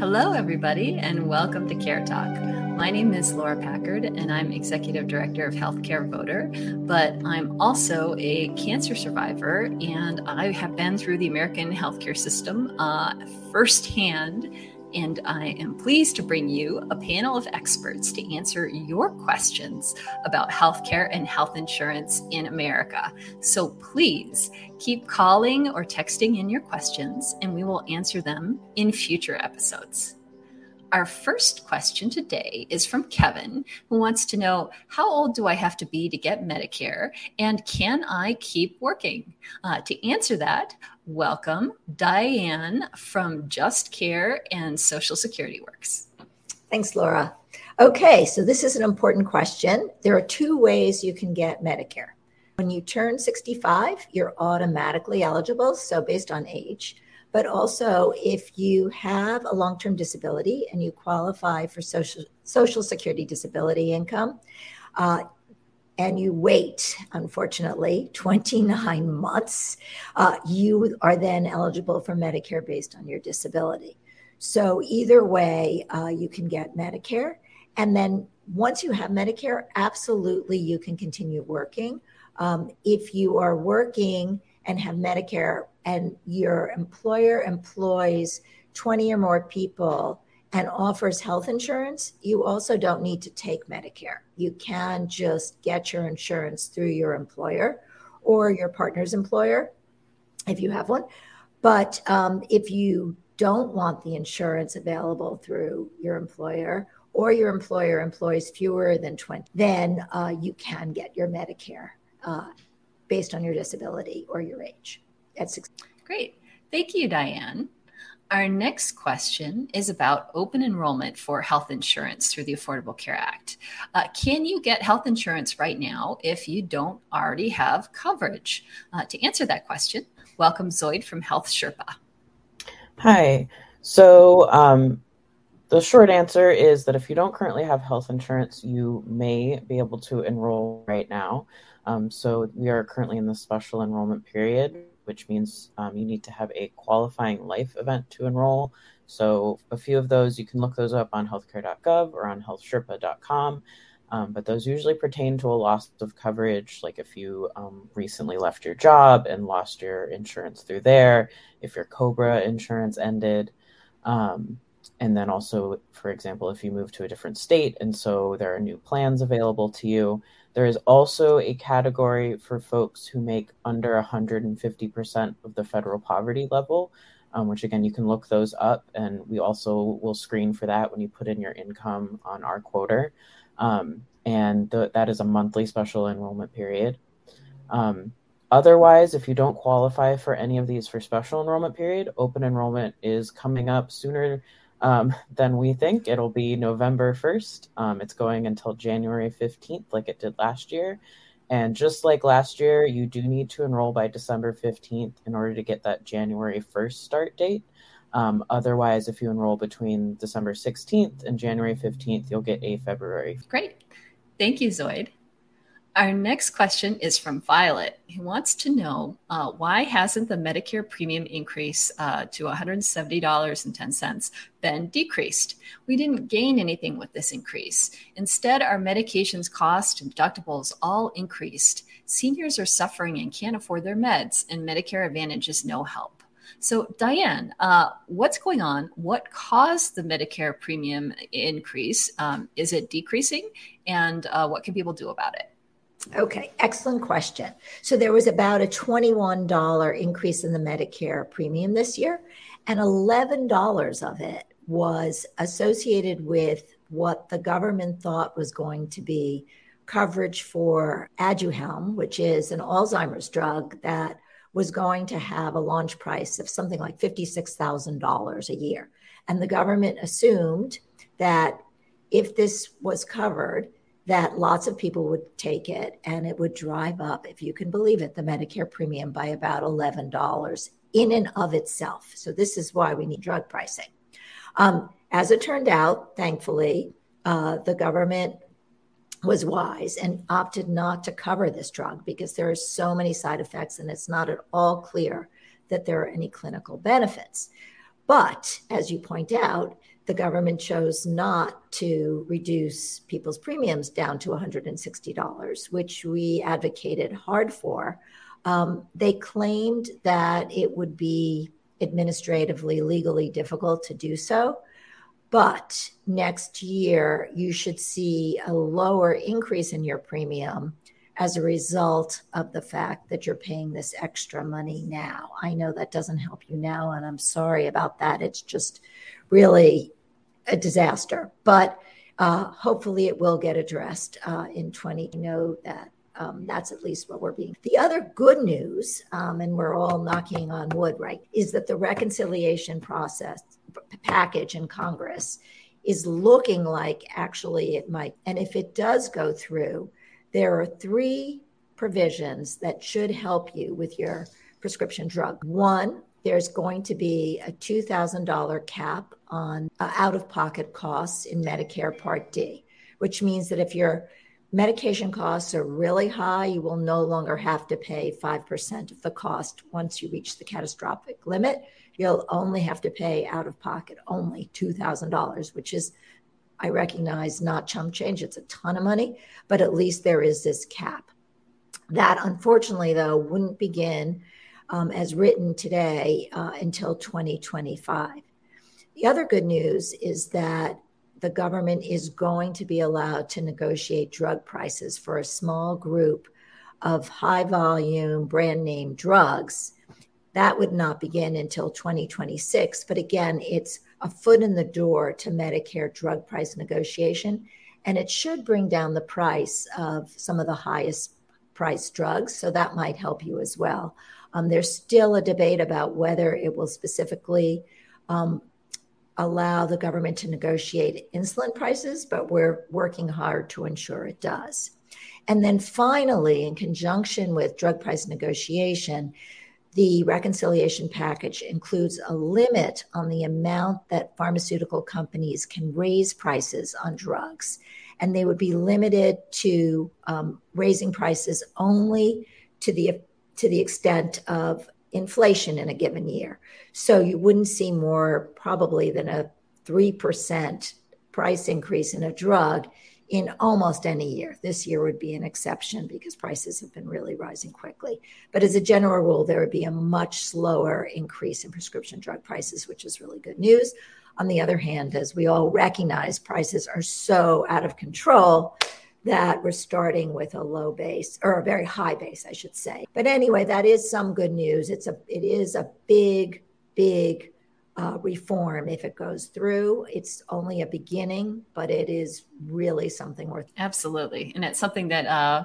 Hello, everybody, and welcome to Care Talk. My name is Laura Packard, and I'm Executive Director of Healthcare Voter, but I'm also a cancer survivor, and I have been through the American healthcare system uh, firsthand and I am pleased to bring you a panel of experts to answer your questions about healthcare and health insurance in America. So please keep calling or texting in your questions, and we will answer them in future episodes. Our first question today is from Kevin, who wants to know How old do I have to be to get Medicare? And can I keep working? Uh, to answer that, welcome Diane from Just Care and Social Security Works. Thanks, Laura. Okay, so this is an important question. There are two ways you can get Medicare. When you turn 65, you're automatically eligible, so based on age but also if you have a long-term disability and you qualify for social social security disability income uh, and you wait unfortunately 29 months uh, you are then eligible for medicare based on your disability. So either way uh, you can get medicare. And then once you have medicare absolutely you can continue working. Um, if you are working and have Medicare and your employer employs 20 or more people and offers health insurance, you also don't need to take Medicare. You can just get your insurance through your employer or your partner's employer if you have one. But um, if you don't want the insurance available through your employer or your employer employs fewer than 20, then uh, you can get your Medicare. Uh, based on your disability or your age at six. Great. Thank you, Diane. Our next question is about open enrollment for health insurance through the Affordable Care Act. Uh, can you get health insurance right now if you don't already have coverage? Uh, to answer that question, welcome Zoid from HealthSherpa. Hi. So, um, the short answer is that if you don't currently have health insurance, you may be able to enroll right now. Um, so we are currently in the special enrollment period, which means um, you need to have a qualifying life event to enroll. So a few of those, you can look those up on healthcare.gov or on healthsherpa.com. Um, but those usually pertain to a loss of coverage, like if you um, recently left your job and lost your insurance through there, if your COBRA insurance ended. Um, and then also, for example, if you move to a different state and so there are new plans available to you. There is also a category for folks who make under 150% of the federal poverty level, um, which again, you can look those up. And we also will screen for that when you put in your income on our quoter. Um, and th- that is a monthly special enrollment period. Um, otherwise, if you don't qualify for any of these for special enrollment period, open enrollment is coming up sooner um, than we think. It'll be November 1st. Um, it's going until January 15th, like it did last year. And just like last year, you do need to enroll by December 15th in order to get that January 1st start date. Um, otherwise, if you enroll between December 16th and January 15th, you'll get a February. Great. Thank you, Zoid. Our next question is from Violet, who wants to know uh, why hasn't the Medicare premium increase uh, to $170.10 been decreased? We didn't gain anything with this increase. Instead, our medications cost and deductibles all increased. Seniors are suffering and can't afford their meds, and Medicare Advantage is no help. So, Diane, uh, what's going on? What caused the Medicare premium increase? Um, is it decreasing? And uh, what can people do about it? Okay, excellent question. So there was about a $21 increase in the Medicare premium this year, and $11 of it was associated with what the government thought was going to be coverage for Aduhelm, which is an Alzheimer's drug that was going to have a launch price of something like $56,000 a year. And the government assumed that if this was covered, that lots of people would take it and it would drive up, if you can believe it, the Medicare premium by about $11 in and of itself. So, this is why we need drug pricing. Um, as it turned out, thankfully, uh, the government was wise and opted not to cover this drug because there are so many side effects and it's not at all clear that there are any clinical benefits. But as you point out, the government chose not to reduce people's premiums down to $160, which we advocated hard for. Um, they claimed that it would be administratively, legally difficult to do so. But next year, you should see a lower increase in your premium as a result of the fact that you're paying this extra money now. I know that doesn't help you now, and I'm sorry about that. It's just really a disaster. But uh, hopefully, it will get addressed uh, in 20. I know that um, that's at least what we're being. The other good news, um, and we're all knocking on wood, right, is that the reconciliation process package in Congress is looking like actually it might. And if it does go through, there are three provisions that should help you with your prescription drug. One, there's going to be a $2,000 cap on uh, out of pocket costs in Medicare Part D, which means that if your medication costs are really high, you will no longer have to pay 5% of the cost once you reach the catastrophic limit. You'll only have to pay out of pocket only $2,000, which is, I recognize, not chump change. It's a ton of money, but at least there is this cap. That, unfortunately, though, wouldn't begin um, as written today uh, until 2025. The other good news is that the government is going to be allowed to negotiate drug prices for a small group of high volume brand name drugs. That would not begin until 2026. But again, it's a foot in the door to Medicare drug price negotiation. And it should bring down the price of some of the highest priced drugs. So that might help you as well. Um, there's still a debate about whether it will specifically um, allow the government to negotiate insulin prices, but we're working hard to ensure it does. And then finally, in conjunction with drug price negotiation, the reconciliation package includes a limit on the amount that pharmaceutical companies can raise prices on drugs. And they would be limited to um, raising prices only to the to the extent of inflation in a given year. So you wouldn't see more probably than a 3% price increase in a drug in almost any year. This year would be an exception because prices have been really rising quickly. But as a general rule, there would be a much slower increase in prescription drug prices, which is really good news. On the other hand, as we all recognize, prices are so out of control that we're starting with a low base or a very high base, I should say. But anyway, that is some good news. It's a it is a big, big uh, reform if it goes through. It's only a beginning, but it is really something worth. Absolutely, and it's something that uh,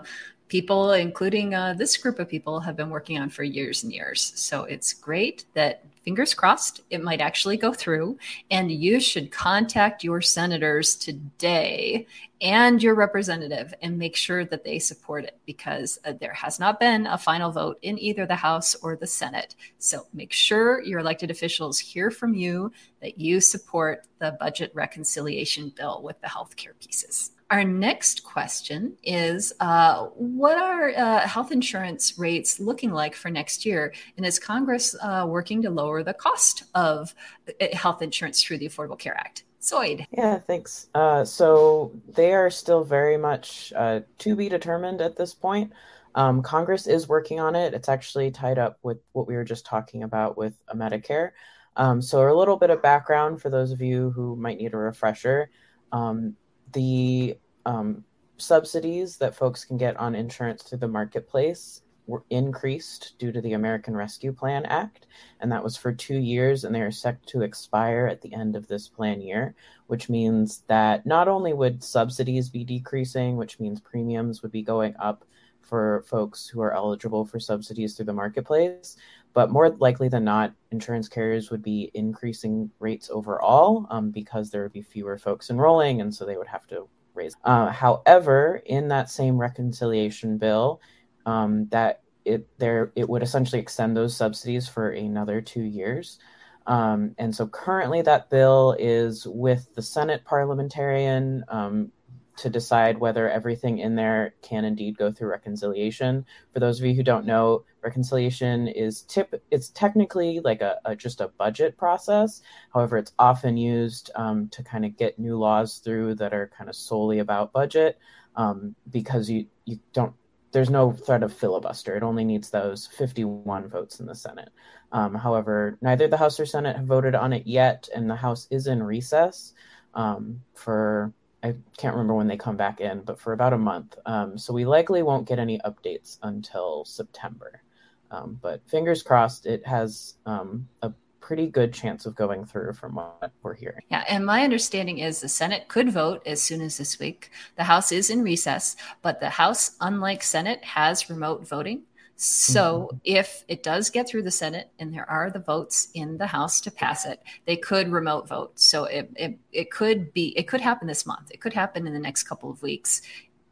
people, including uh, this group of people, have been working on for years and years. So it's great that fingers crossed, it might actually go through. And you should contact your senators today and your representative and make sure that they support it because uh, there has not been a final vote in either the House or the Senate. So make sure your elected officials hear from you that you support the budget reconciliation bill with the healthcare pieces. Our next question is uh, What are uh, health insurance rates looking like for next year? And is Congress uh, working to lower the cost of uh, health insurance through the Affordable Care Act? Zoid. Yeah, thanks. Uh, so they are still very much uh, to be determined at this point. Um, Congress is working on it. It's actually tied up with what we were just talking about with Medicare. Um, so, a little bit of background for those of you who might need a refresher. Um, the um, subsidies that folks can get on insurance through the marketplace were increased due to the American Rescue Plan Act, and that was for two years, and they are set to expire at the end of this plan year, which means that not only would subsidies be decreasing, which means premiums would be going up for folks who are eligible for subsidies through the marketplace, but more likely than not, insurance carriers would be increasing rates overall um, because there would be fewer folks enrolling, and so they would have to raise. Uh, however, in that same reconciliation bill, um, that it there it would essentially extend those subsidies for another two years. Um, and so currently that bill is with the Senate parliamentarian. Um, to decide whether everything in there can indeed go through reconciliation. For those of you who don't know, reconciliation is tip it's technically like a, a just a budget process. However, it's often used um, to kind of get new laws through that are kind of solely about budget um, because you you don't there's no threat of filibuster. It only needs those 51 votes in the Senate. Um, however, neither the House or Senate have voted on it yet, and the House is in recess um, for I can't remember when they come back in, but for about a month. Um, so we likely won't get any updates until September. Um, but fingers crossed, it has um, a pretty good chance of going through from what we're hearing. Yeah, and my understanding is the Senate could vote as soon as this week. The House is in recess, but the House, unlike Senate, has remote voting. So mm-hmm. if it does get through the Senate and there are the votes in the House to pass it, they could remote vote. So it, it, it could be, it could happen this month. It could happen in the next couple of weeks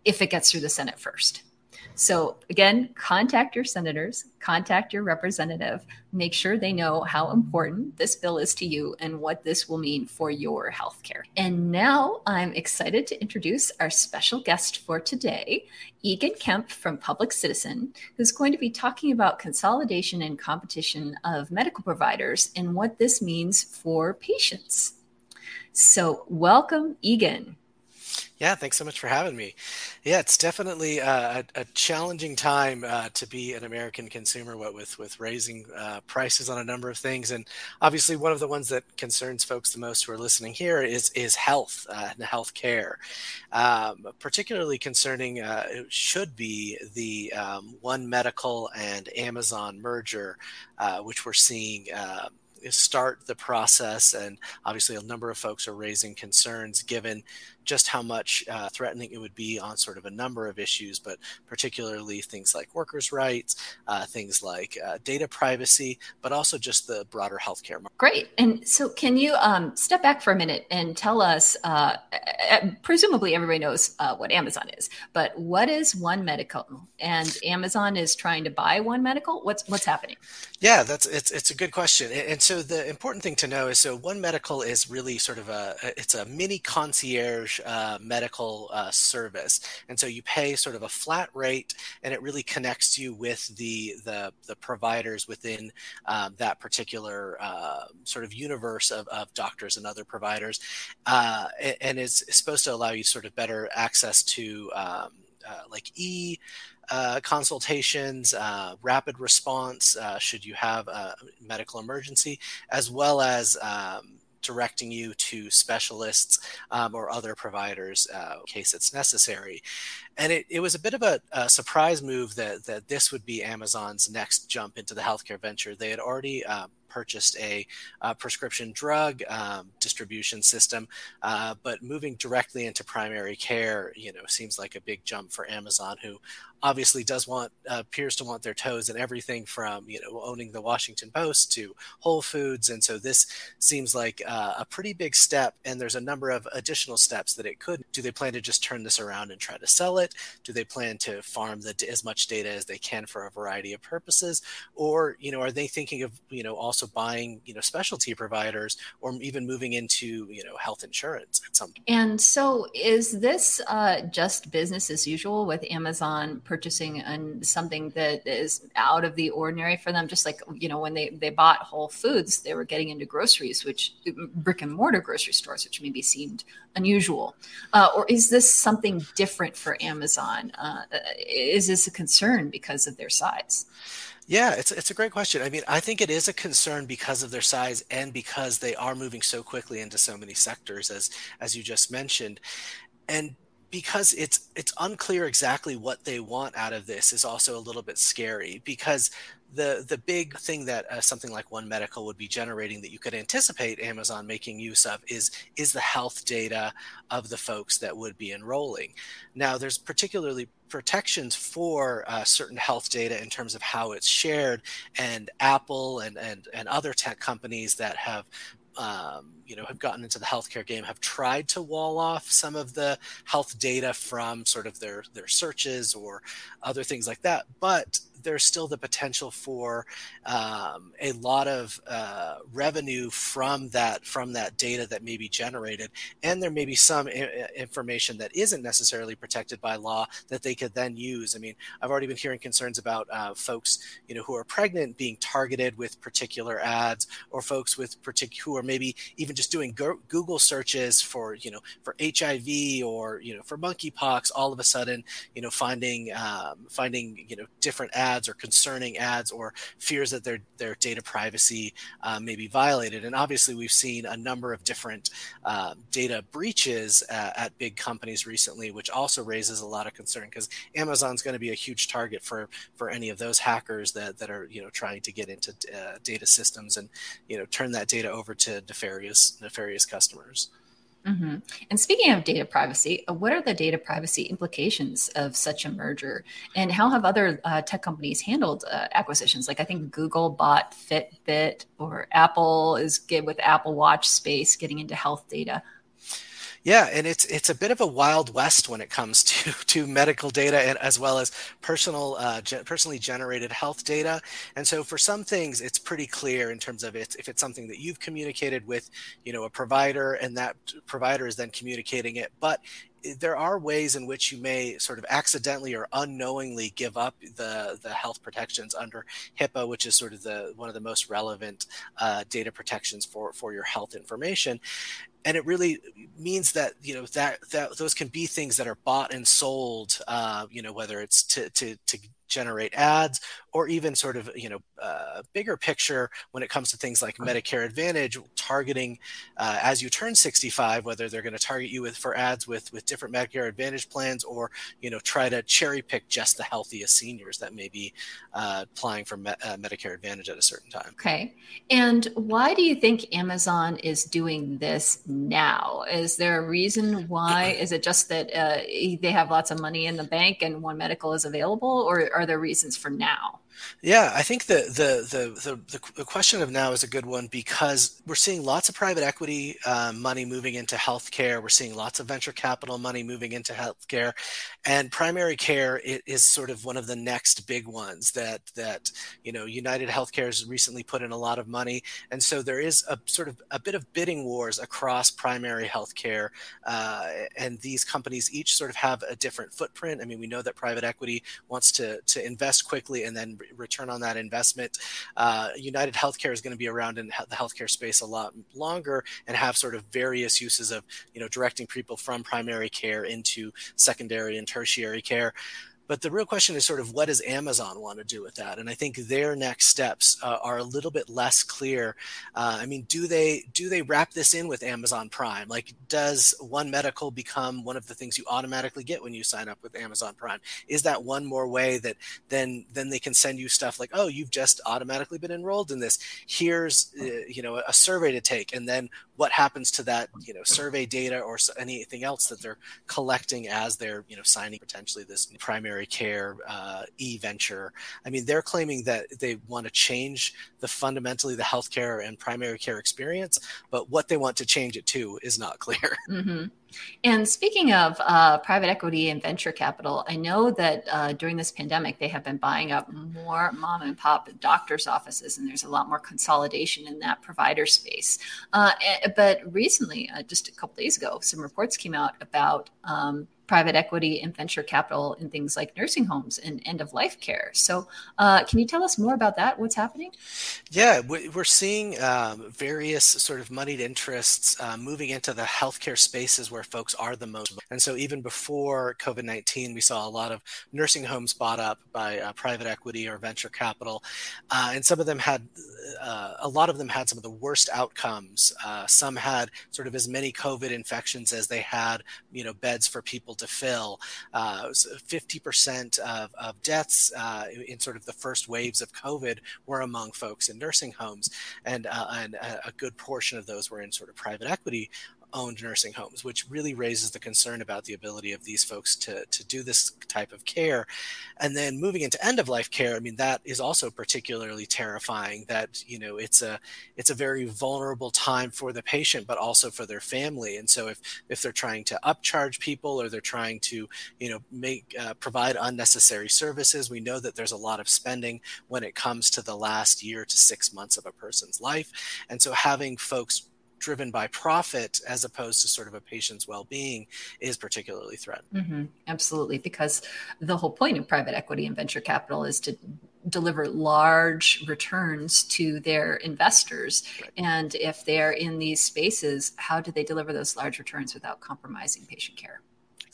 if it gets through the Senate first. So, again, contact your senators, contact your representative, make sure they know how important this bill is to you and what this will mean for your healthcare. And now I'm excited to introduce our special guest for today, Eagan Kemp from Public Citizen, who's going to be talking about consolidation and competition of medical providers and what this means for patients. So, welcome, Eagan. Yeah, thanks so much for having me. Yeah, it's definitely uh, a, a, challenging time uh, to be an American consumer, what with with raising uh, prices on a number of things, and obviously one of the ones that concerns folks the most who are listening here is is health uh, and health care. Um, particularly concerning uh, should be the um, One Medical and Amazon merger, uh, which we're seeing start the process. And obviously, a number of folks are raising concerns given just how much uh, threatening it would be on sort of a number of issues, but particularly things like workers' rights, uh, things like uh, data privacy, but also just the broader healthcare market. Great. And so, can you um, step back for a minute and tell us? Uh, presumably, everybody knows uh, what Amazon is, but what is One Medical? And Amazon is trying to buy One Medical. What's what's happening? Yeah, that's it's it's a good question. And so the important thing to know is so One Medical is really sort of a it's a mini concierge uh, medical uh, service, and so you pay sort of a flat rate, and it really connects you with the the, the providers within um, that particular uh, sort of universe of, of doctors and other providers, uh, and is supposed to allow you sort of better access to um, uh, like e. Uh, consultations, uh, rapid response uh, should you have a medical emergency, as well as um, directing you to specialists um, or other providers uh, in case it's necessary. And it, it was a bit of a, a, surprise move that, that this would be Amazon's next jump into the healthcare venture. They had already um, purchased a, a prescription drug um, distribution system, uh, but moving directly into primary care, you know, seems like a big jump for Amazon, who obviously does want uh, appears to want their toes in everything from you know owning the Washington Post to Whole Foods, and so this seems like uh, a pretty big step. And there's a number of additional steps that it could. Do they plan to just turn this around and try to sell it? Do they plan to farm the, as much data as they can for a variety of purposes, or you know are they thinking of you know also buying you know specialty providers or even moving into you know health insurance at some point? And so is this uh, just business as usual with Amazon? purchasing and something that is out of the ordinary for them. Just like you know when they they bought Whole Foods, they were getting into groceries, which brick and mortar grocery stores, which maybe seemed unusual. Uh, or is this something different for Amazon? Uh, is this a concern because of their size? Yeah, it's it's a great question. I mean, I think it is a concern because of their size and because they are moving so quickly into so many sectors, as as you just mentioned. And because it's it's unclear exactly what they want out of this is also a little bit scary because the the big thing that uh, something like one medical would be generating that you could anticipate amazon making use of is is the health data of the folks that would be enrolling. Now there's particularly protections for uh, certain health data in terms of how it's shared and apple and and, and other tech companies that have um, you know have gotten into the healthcare game have tried to wall off some of the health data from sort of their their searches or other things like that. But there's still the potential for um, a lot of uh, revenue from that from that data that may be generated, and there may be some I- information that isn't necessarily protected by law that they could then use. I mean, I've already been hearing concerns about uh, folks, you know, who are pregnant being targeted with particular ads, or folks with particular who are maybe even just doing go- Google searches for, you know, for HIV or you know for monkeypox. All of a sudden, you know, finding um, finding you know different ads or concerning ads or fears that their their data privacy uh, may be violated. And obviously, we've seen a number of different uh, data breaches uh, at big companies recently, which also raises a lot of concern because Amazon's going to be a huge target for for any of those hackers that that are you know trying to get into uh, data systems and you know turn that data over to nefarious nefarious customers. Mm-hmm. And speaking of data privacy, uh, what are the data privacy implications of such a merger? And how have other uh, tech companies handled uh, acquisitions? Like I think Google bought Fitbit, or Apple is good with Apple Watch space getting into health data. Yeah, and it's it's a bit of a wild west when it comes to to medical data and as well as personal uh, ge- personally generated health data. And so for some things, it's pretty clear in terms of it if it's something that you've communicated with, you know, a provider, and that provider is then communicating it. But there are ways in which you may sort of accidentally or unknowingly give up the the health protections under HIPAA, which is sort of the one of the most relevant uh, data protections for for your health information. And it really means that you know that that those can be things that are bought and sold uh, you know whether it's to to to generate ads or even sort of you know uh, bigger picture when it comes to things like medicare advantage targeting uh, as you turn 65 whether they're going to target you with for ads with with different medicare advantage plans or you know try to cherry pick just the healthiest seniors that may be uh, applying for me- uh, medicare advantage at a certain time. Okay. And why do you think amazon is doing this now? Is there a reason why? Is it just that uh, they have lots of money in the bank and one medical is available or are there reasons for now? Yeah, I think the, the the the the, question of now is a good one because we're seeing lots of private equity uh, money moving into healthcare. We're seeing lots of venture capital money moving into healthcare, and primary care is sort of one of the next big ones that that you know United Healthcare has recently put in a lot of money, and so there is a sort of a bit of bidding wars across primary healthcare, uh, and these companies each sort of have a different footprint. I mean, we know that private equity wants to to invest quickly and then return on that investment. Uh, United Healthcare is going to be around in the healthcare space a lot longer and have sort of various uses of you know directing people from primary care into secondary and tertiary care. But the real question is sort of what does Amazon want to do with that? And I think their next steps uh, are a little bit less clear. Uh, I mean, do they do they wrap this in with Amazon Prime? Like, does One Medical become one of the things you automatically get when you sign up with Amazon Prime? Is that one more way that then then they can send you stuff like, oh, you've just automatically been enrolled in this. Here's uh, you know a survey to take, and then what happens to that you know survey data or anything else that they're collecting as they're you know signing potentially this primary care uh, e-venture i mean they're claiming that they want to change the fundamentally the healthcare and primary care experience but what they want to change it to is not clear mm-hmm. And speaking of uh, private equity and venture capital, I know that uh, during this pandemic, they have been buying up more mom and pop doctors' offices, and there's a lot more consolidation in that provider space. Uh, eh, but recently, uh, just a couple days ago, some reports came out about um, private equity and venture capital in things like nursing homes and end of life care. So, uh, can you tell us more about that? What's happening? Yeah, we're seeing um, various sort of moneyed interests uh, moving into the healthcare spaces where folks are the most. And so, even before COVID 19, we saw a lot of nursing homes bought up by uh, private equity or venture capital. Uh, and some of them had, uh, a lot of them had some of the worst outcomes. Uh, some had sort of as many COVID infections as they had, you know, beds for people to fill. Uh, 50% of, of deaths uh, in sort of the first waves of COVID were among folks in nursing homes, and, uh, and a good portion of those were in sort of private equity owned nursing homes, which really raises the concern about the ability of these folks to, to do this type of care. And then moving into end of life care, I mean, that is also particularly terrifying that, you know, it's a, it's a very vulnerable time for the patient, but also for their family. And so if, if they're trying to upcharge people or they're trying to, you know, make, uh, provide unnecessary services, we know that there's a lot of spending when it comes to the last year to six months of a person's life. And so having folks driven by profit as opposed to sort of a patient's well-being is particularly threatened. Mm-hmm. Absolutely, because the whole point of private equity and venture capital is to deliver large returns to their investors. Right. And if they're in these spaces, how do they deliver those large returns without compromising patient care?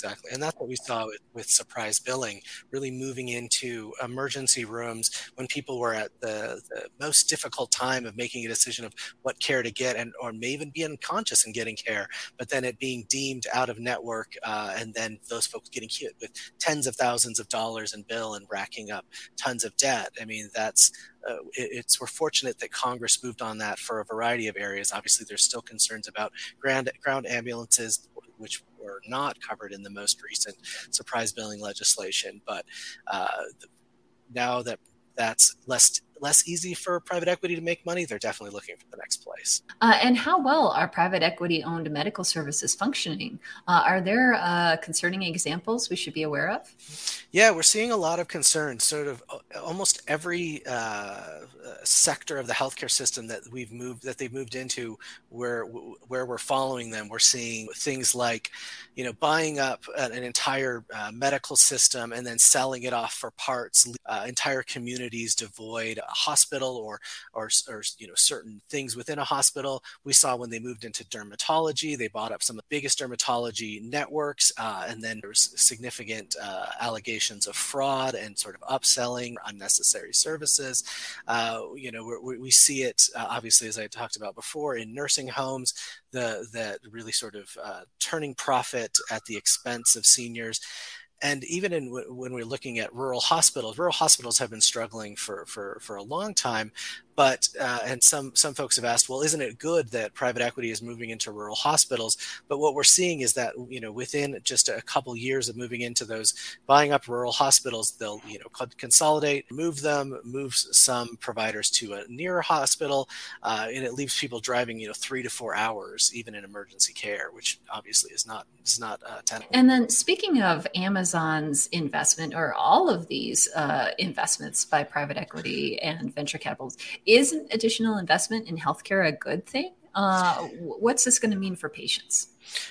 Exactly. And that's what we saw with, with surprise billing, really moving into emergency rooms when people were at the, the most difficult time of making a decision of what care to get and or may even be unconscious in getting care, but then it being deemed out of network uh, and then those folks getting hit with tens of thousands of dollars in bill and racking up tons of debt. I mean, that's uh, it, it's we're fortunate that Congress moved on that for a variety of areas. Obviously, there's still concerns about ground ground ambulances, which were not covered in the most recent surprise billing legislation. But uh, now that that's less less easy for private equity to make money, they're definitely looking for the next place. Uh, and how well are private equity owned medical services functioning? Uh, are there uh, concerning examples we should be aware of? Yeah, we're seeing a lot of concerns. Sort of uh, almost every uh, sector of the healthcare system that we've moved that they've moved into, where where we're following them, we're seeing things like, you know, buying up an, an entire uh, medical system and then selling it off for parts, entire communities devoid hospital or, or, or you know certain things within a hospital. We saw when they moved into dermatology, they bought up some of the biggest dermatology networks, uh, and then there was significant uh, allegations of fraud and sort of upselling unnecessary services. Uh, you know, we, we see it uh, obviously as I talked about before in nursing homes. The that really sort of uh, turning profit at the expense of seniors and even in when we're looking at rural hospitals, rural hospitals have been struggling for for for a long time. But uh, and some some folks have asked, well, isn't it good that private equity is moving into rural hospitals? But what we're seeing is that you know within just a couple years of moving into those, buying up rural hospitals, they'll you know consolidate, move them, move some providers to a nearer hospital, uh, and it leaves people driving you know three to four hours even in emergency care, which obviously is not is not uh, tenable. And then speaking of Amazon's investment or all of these uh, investments by private equity and venture capitals is additional investment in healthcare a good thing? Uh, what's this going to mean for patients?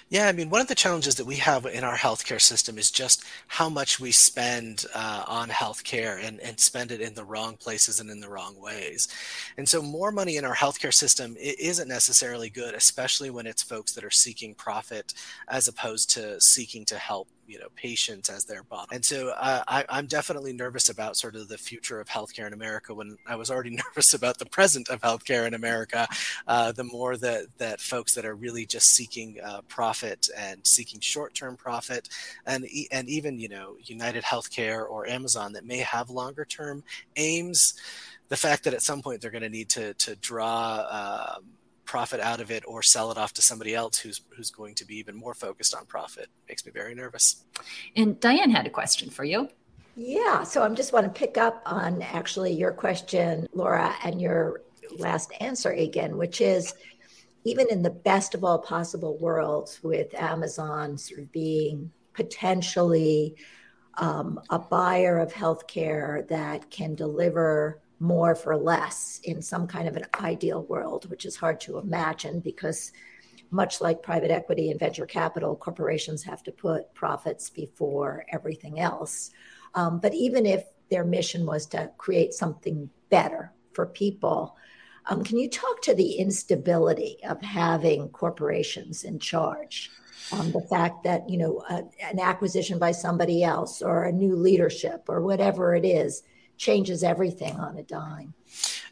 Yeah, I mean, one of the challenges that we have in our healthcare system is just how much we spend uh, on healthcare and, and spend it in the wrong places and in the wrong ways. And so, more money in our healthcare system isn't necessarily good, especially when it's folks that are seeking profit as opposed to seeking to help you know patients as their bottom. And so uh, I, I'm definitely nervous about sort of the future of healthcare in America. When I was already nervous about the present of healthcare in America, uh, the more that that folks that are really just seeking uh, profit and seeking short-term profit, and and even you know United Healthcare or Amazon that may have longer-term aims. The fact that at some point they're going to need to to draw um, profit out of it or sell it off to somebody else who's who's going to be even more focused on profit makes me very nervous. And Diane had a question for you. Yeah, so I'm just want to pick up on actually your question, Laura, and your last answer again, which is even in the best of all possible worlds, with Amazon sort of being potentially um, a buyer of healthcare that can deliver more for less in some kind of an ideal world, which is hard to imagine because, much like private equity and venture capital, corporations have to put profits before everything else. Um, but even if their mission was to create something better for people, um, can you talk to the instability of having corporations in charge? Um, the fact that you know a, an acquisition by somebody else or a new leadership or whatever it is changes everything on a dime.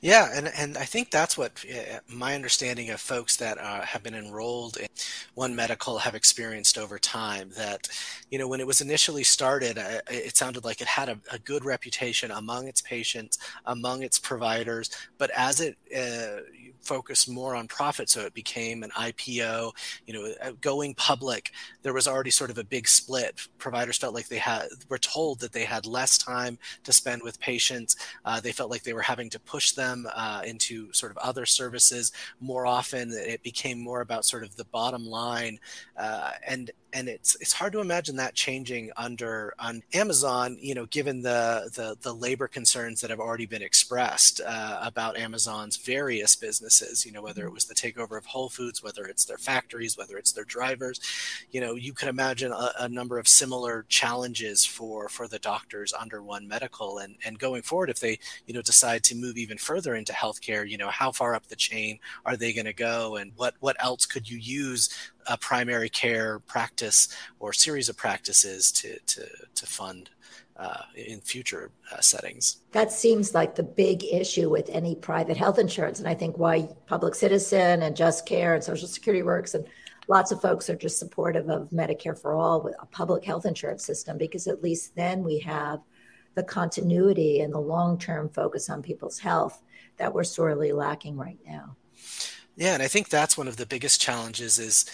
Yeah, and, and I think that's what uh, my understanding of folks that uh, have been enrolled in One Medical have experienced over time. That, you know, when it was initially started, uh, it sounded like it had a, a, good reputation among its patients, among its providers, but as it uh, focus more on profit. So it became an IPO. You know, uh, going public, there was already sort of a big split. Providers felt like they had were told that they had less time to spend with patients. Uh, they felt like they were having to push them uh, into sort of other services more often. That it became more about sort of the bottom line, uh, and and it's it's hard to imagine that changing under on Amazon. You know, given the the, the labor concerns that have already been expressed uh, about Amazon's various businesses. You know, whether it was the takeover of Whole Foods, whether it's their factories, whether it's their drivers. You know, you could imagine a, a number of similar challenges for for the doctors under One Medical, and and going forward, if they you know decide to move even further into healthcare, you know, how far up the chain are they going to go, and what what else could you use a primary care practice or series of practices to to to fund uh, in future uh, settings. That seems like the big issue with any private health insurance, and I think why Public Citizen and Just Care and Social Security Works and lots of folks are just supportive of Medicare for all with a public health insurance system because at least then we have the continuity and the long term focus on people's health that we're sorely lacking right now. Yeah, and I think that's one of the biggest challenges is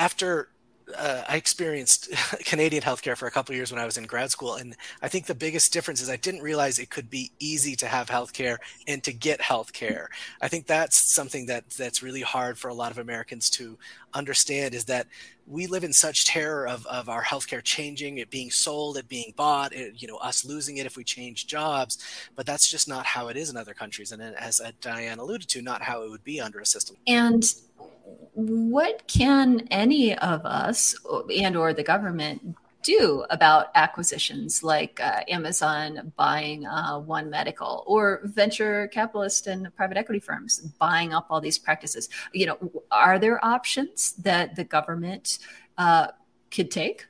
after uh, I experienced Canadian healthcare for a couple years when I was in grad school, and I think the biggest difference is I didn't realize it could be easy to have healthcare and to get healthcare. I think that's something that that's really hard for a lot of Americans to understand is that we live in such terror of, of our healthcare changing, it being sold, it being bought, it, you know, us losing it if we change jobs. But that's just not how it is in other countries, and as uh, Diane alluded to, not how it would be under a system. And what can any of us and or the government do about acquisitions like uh, Amazon buying uh, One Medical or venture capitalists and private equity firms buying up all these practices? You know, are there options that the government uh, could take?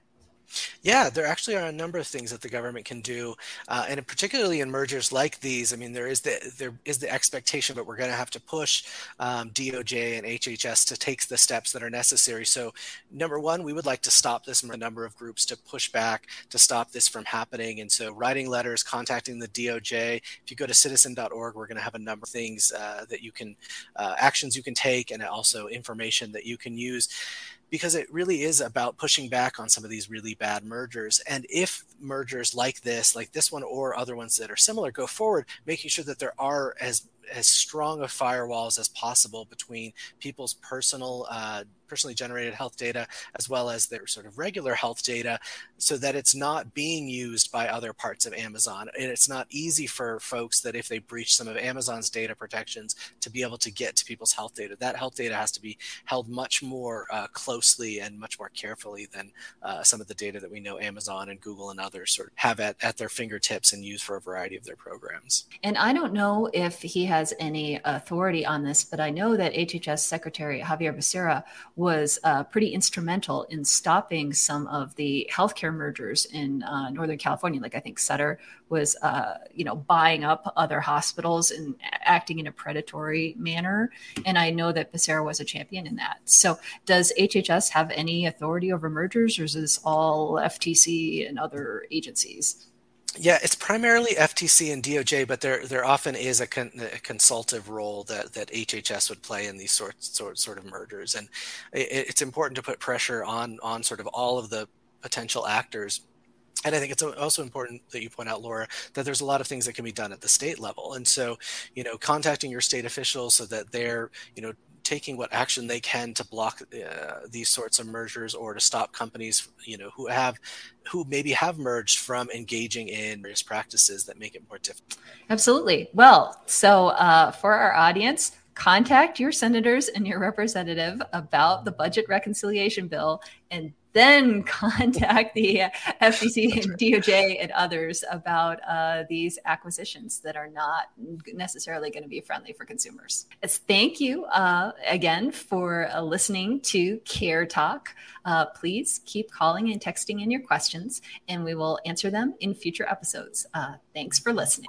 Yeah, there actually are a number of things that the government can do, uh, and particularly in mergers like these. I mean, there is the there is the expectation, but we're going to have to push um, DOJ and HHS to take the steps that are necessary. So, number one, we would like to stop this. Number of groups to push back to stop this from happening, and so writing letters, contacting the DOJ. If you go to citizen.org, we're going to have a number of things uh, that you can uh, actions you can take, and also information that you can use because it really is about pushing back on some of these really bad mergers. And if mergers like this, like this one or other ones that are similar, go forward, making sure that there are as as strong of firewalls as possible between people's personal uh, personally generated health data as well as their sort of regular health data so that it's not being used by other parts of Amazon. And it's not easy for folks that if they breach some of Amazon's data protections to be able to get to people's health data. That health data has to be held much more uh, closely and much more carefully than uh, some of the data that we know Amazon and Google and others sort of have at, at their fingertips and use for a variety of their programs. And I don't know if he has any authority on this, but I know that HHS Secretary Xavier Becerra was uh, pretty instrumental in stopping some of the healthcare mergers in uh, Northern California. Like I think Sutter was, uh, you know, buying up other hospitals and acting in a predatory manner. And I know that Becerra was a champion in that. So does HHS have any authority over mergers, or is this all FTC and other agencies? Yeah, it's primarily FTC and DOJ, but there there often is a, con, a, consultative role that, that HHS would play in these sorts sort, sort of mergers, and it, it's important to put pressure on on sort of all of the potential actors. And I think it's also important that you point out, Laura, that there's a lot of things that can be done at the state level. And so, you know, contacting your state officials so that they're, you know, taking what action they can to block uh, these sorts of mergers or to stop companies you know who have who maybe have merged from engaging in various practices that make it more difficult. Absolutely. Well so uh, for our audience contact your senators and your representative about the budget reconciliation bill and then contact the FTC and DOJ and others about uh, these acquisitions that are not necessarily going to be friendly for consumers. As thank you uh, again for uh, listening to Care Talk. Uh, please keep calling and texting in your questions, and we will answer them in future episodes. Uh, thanks for listening.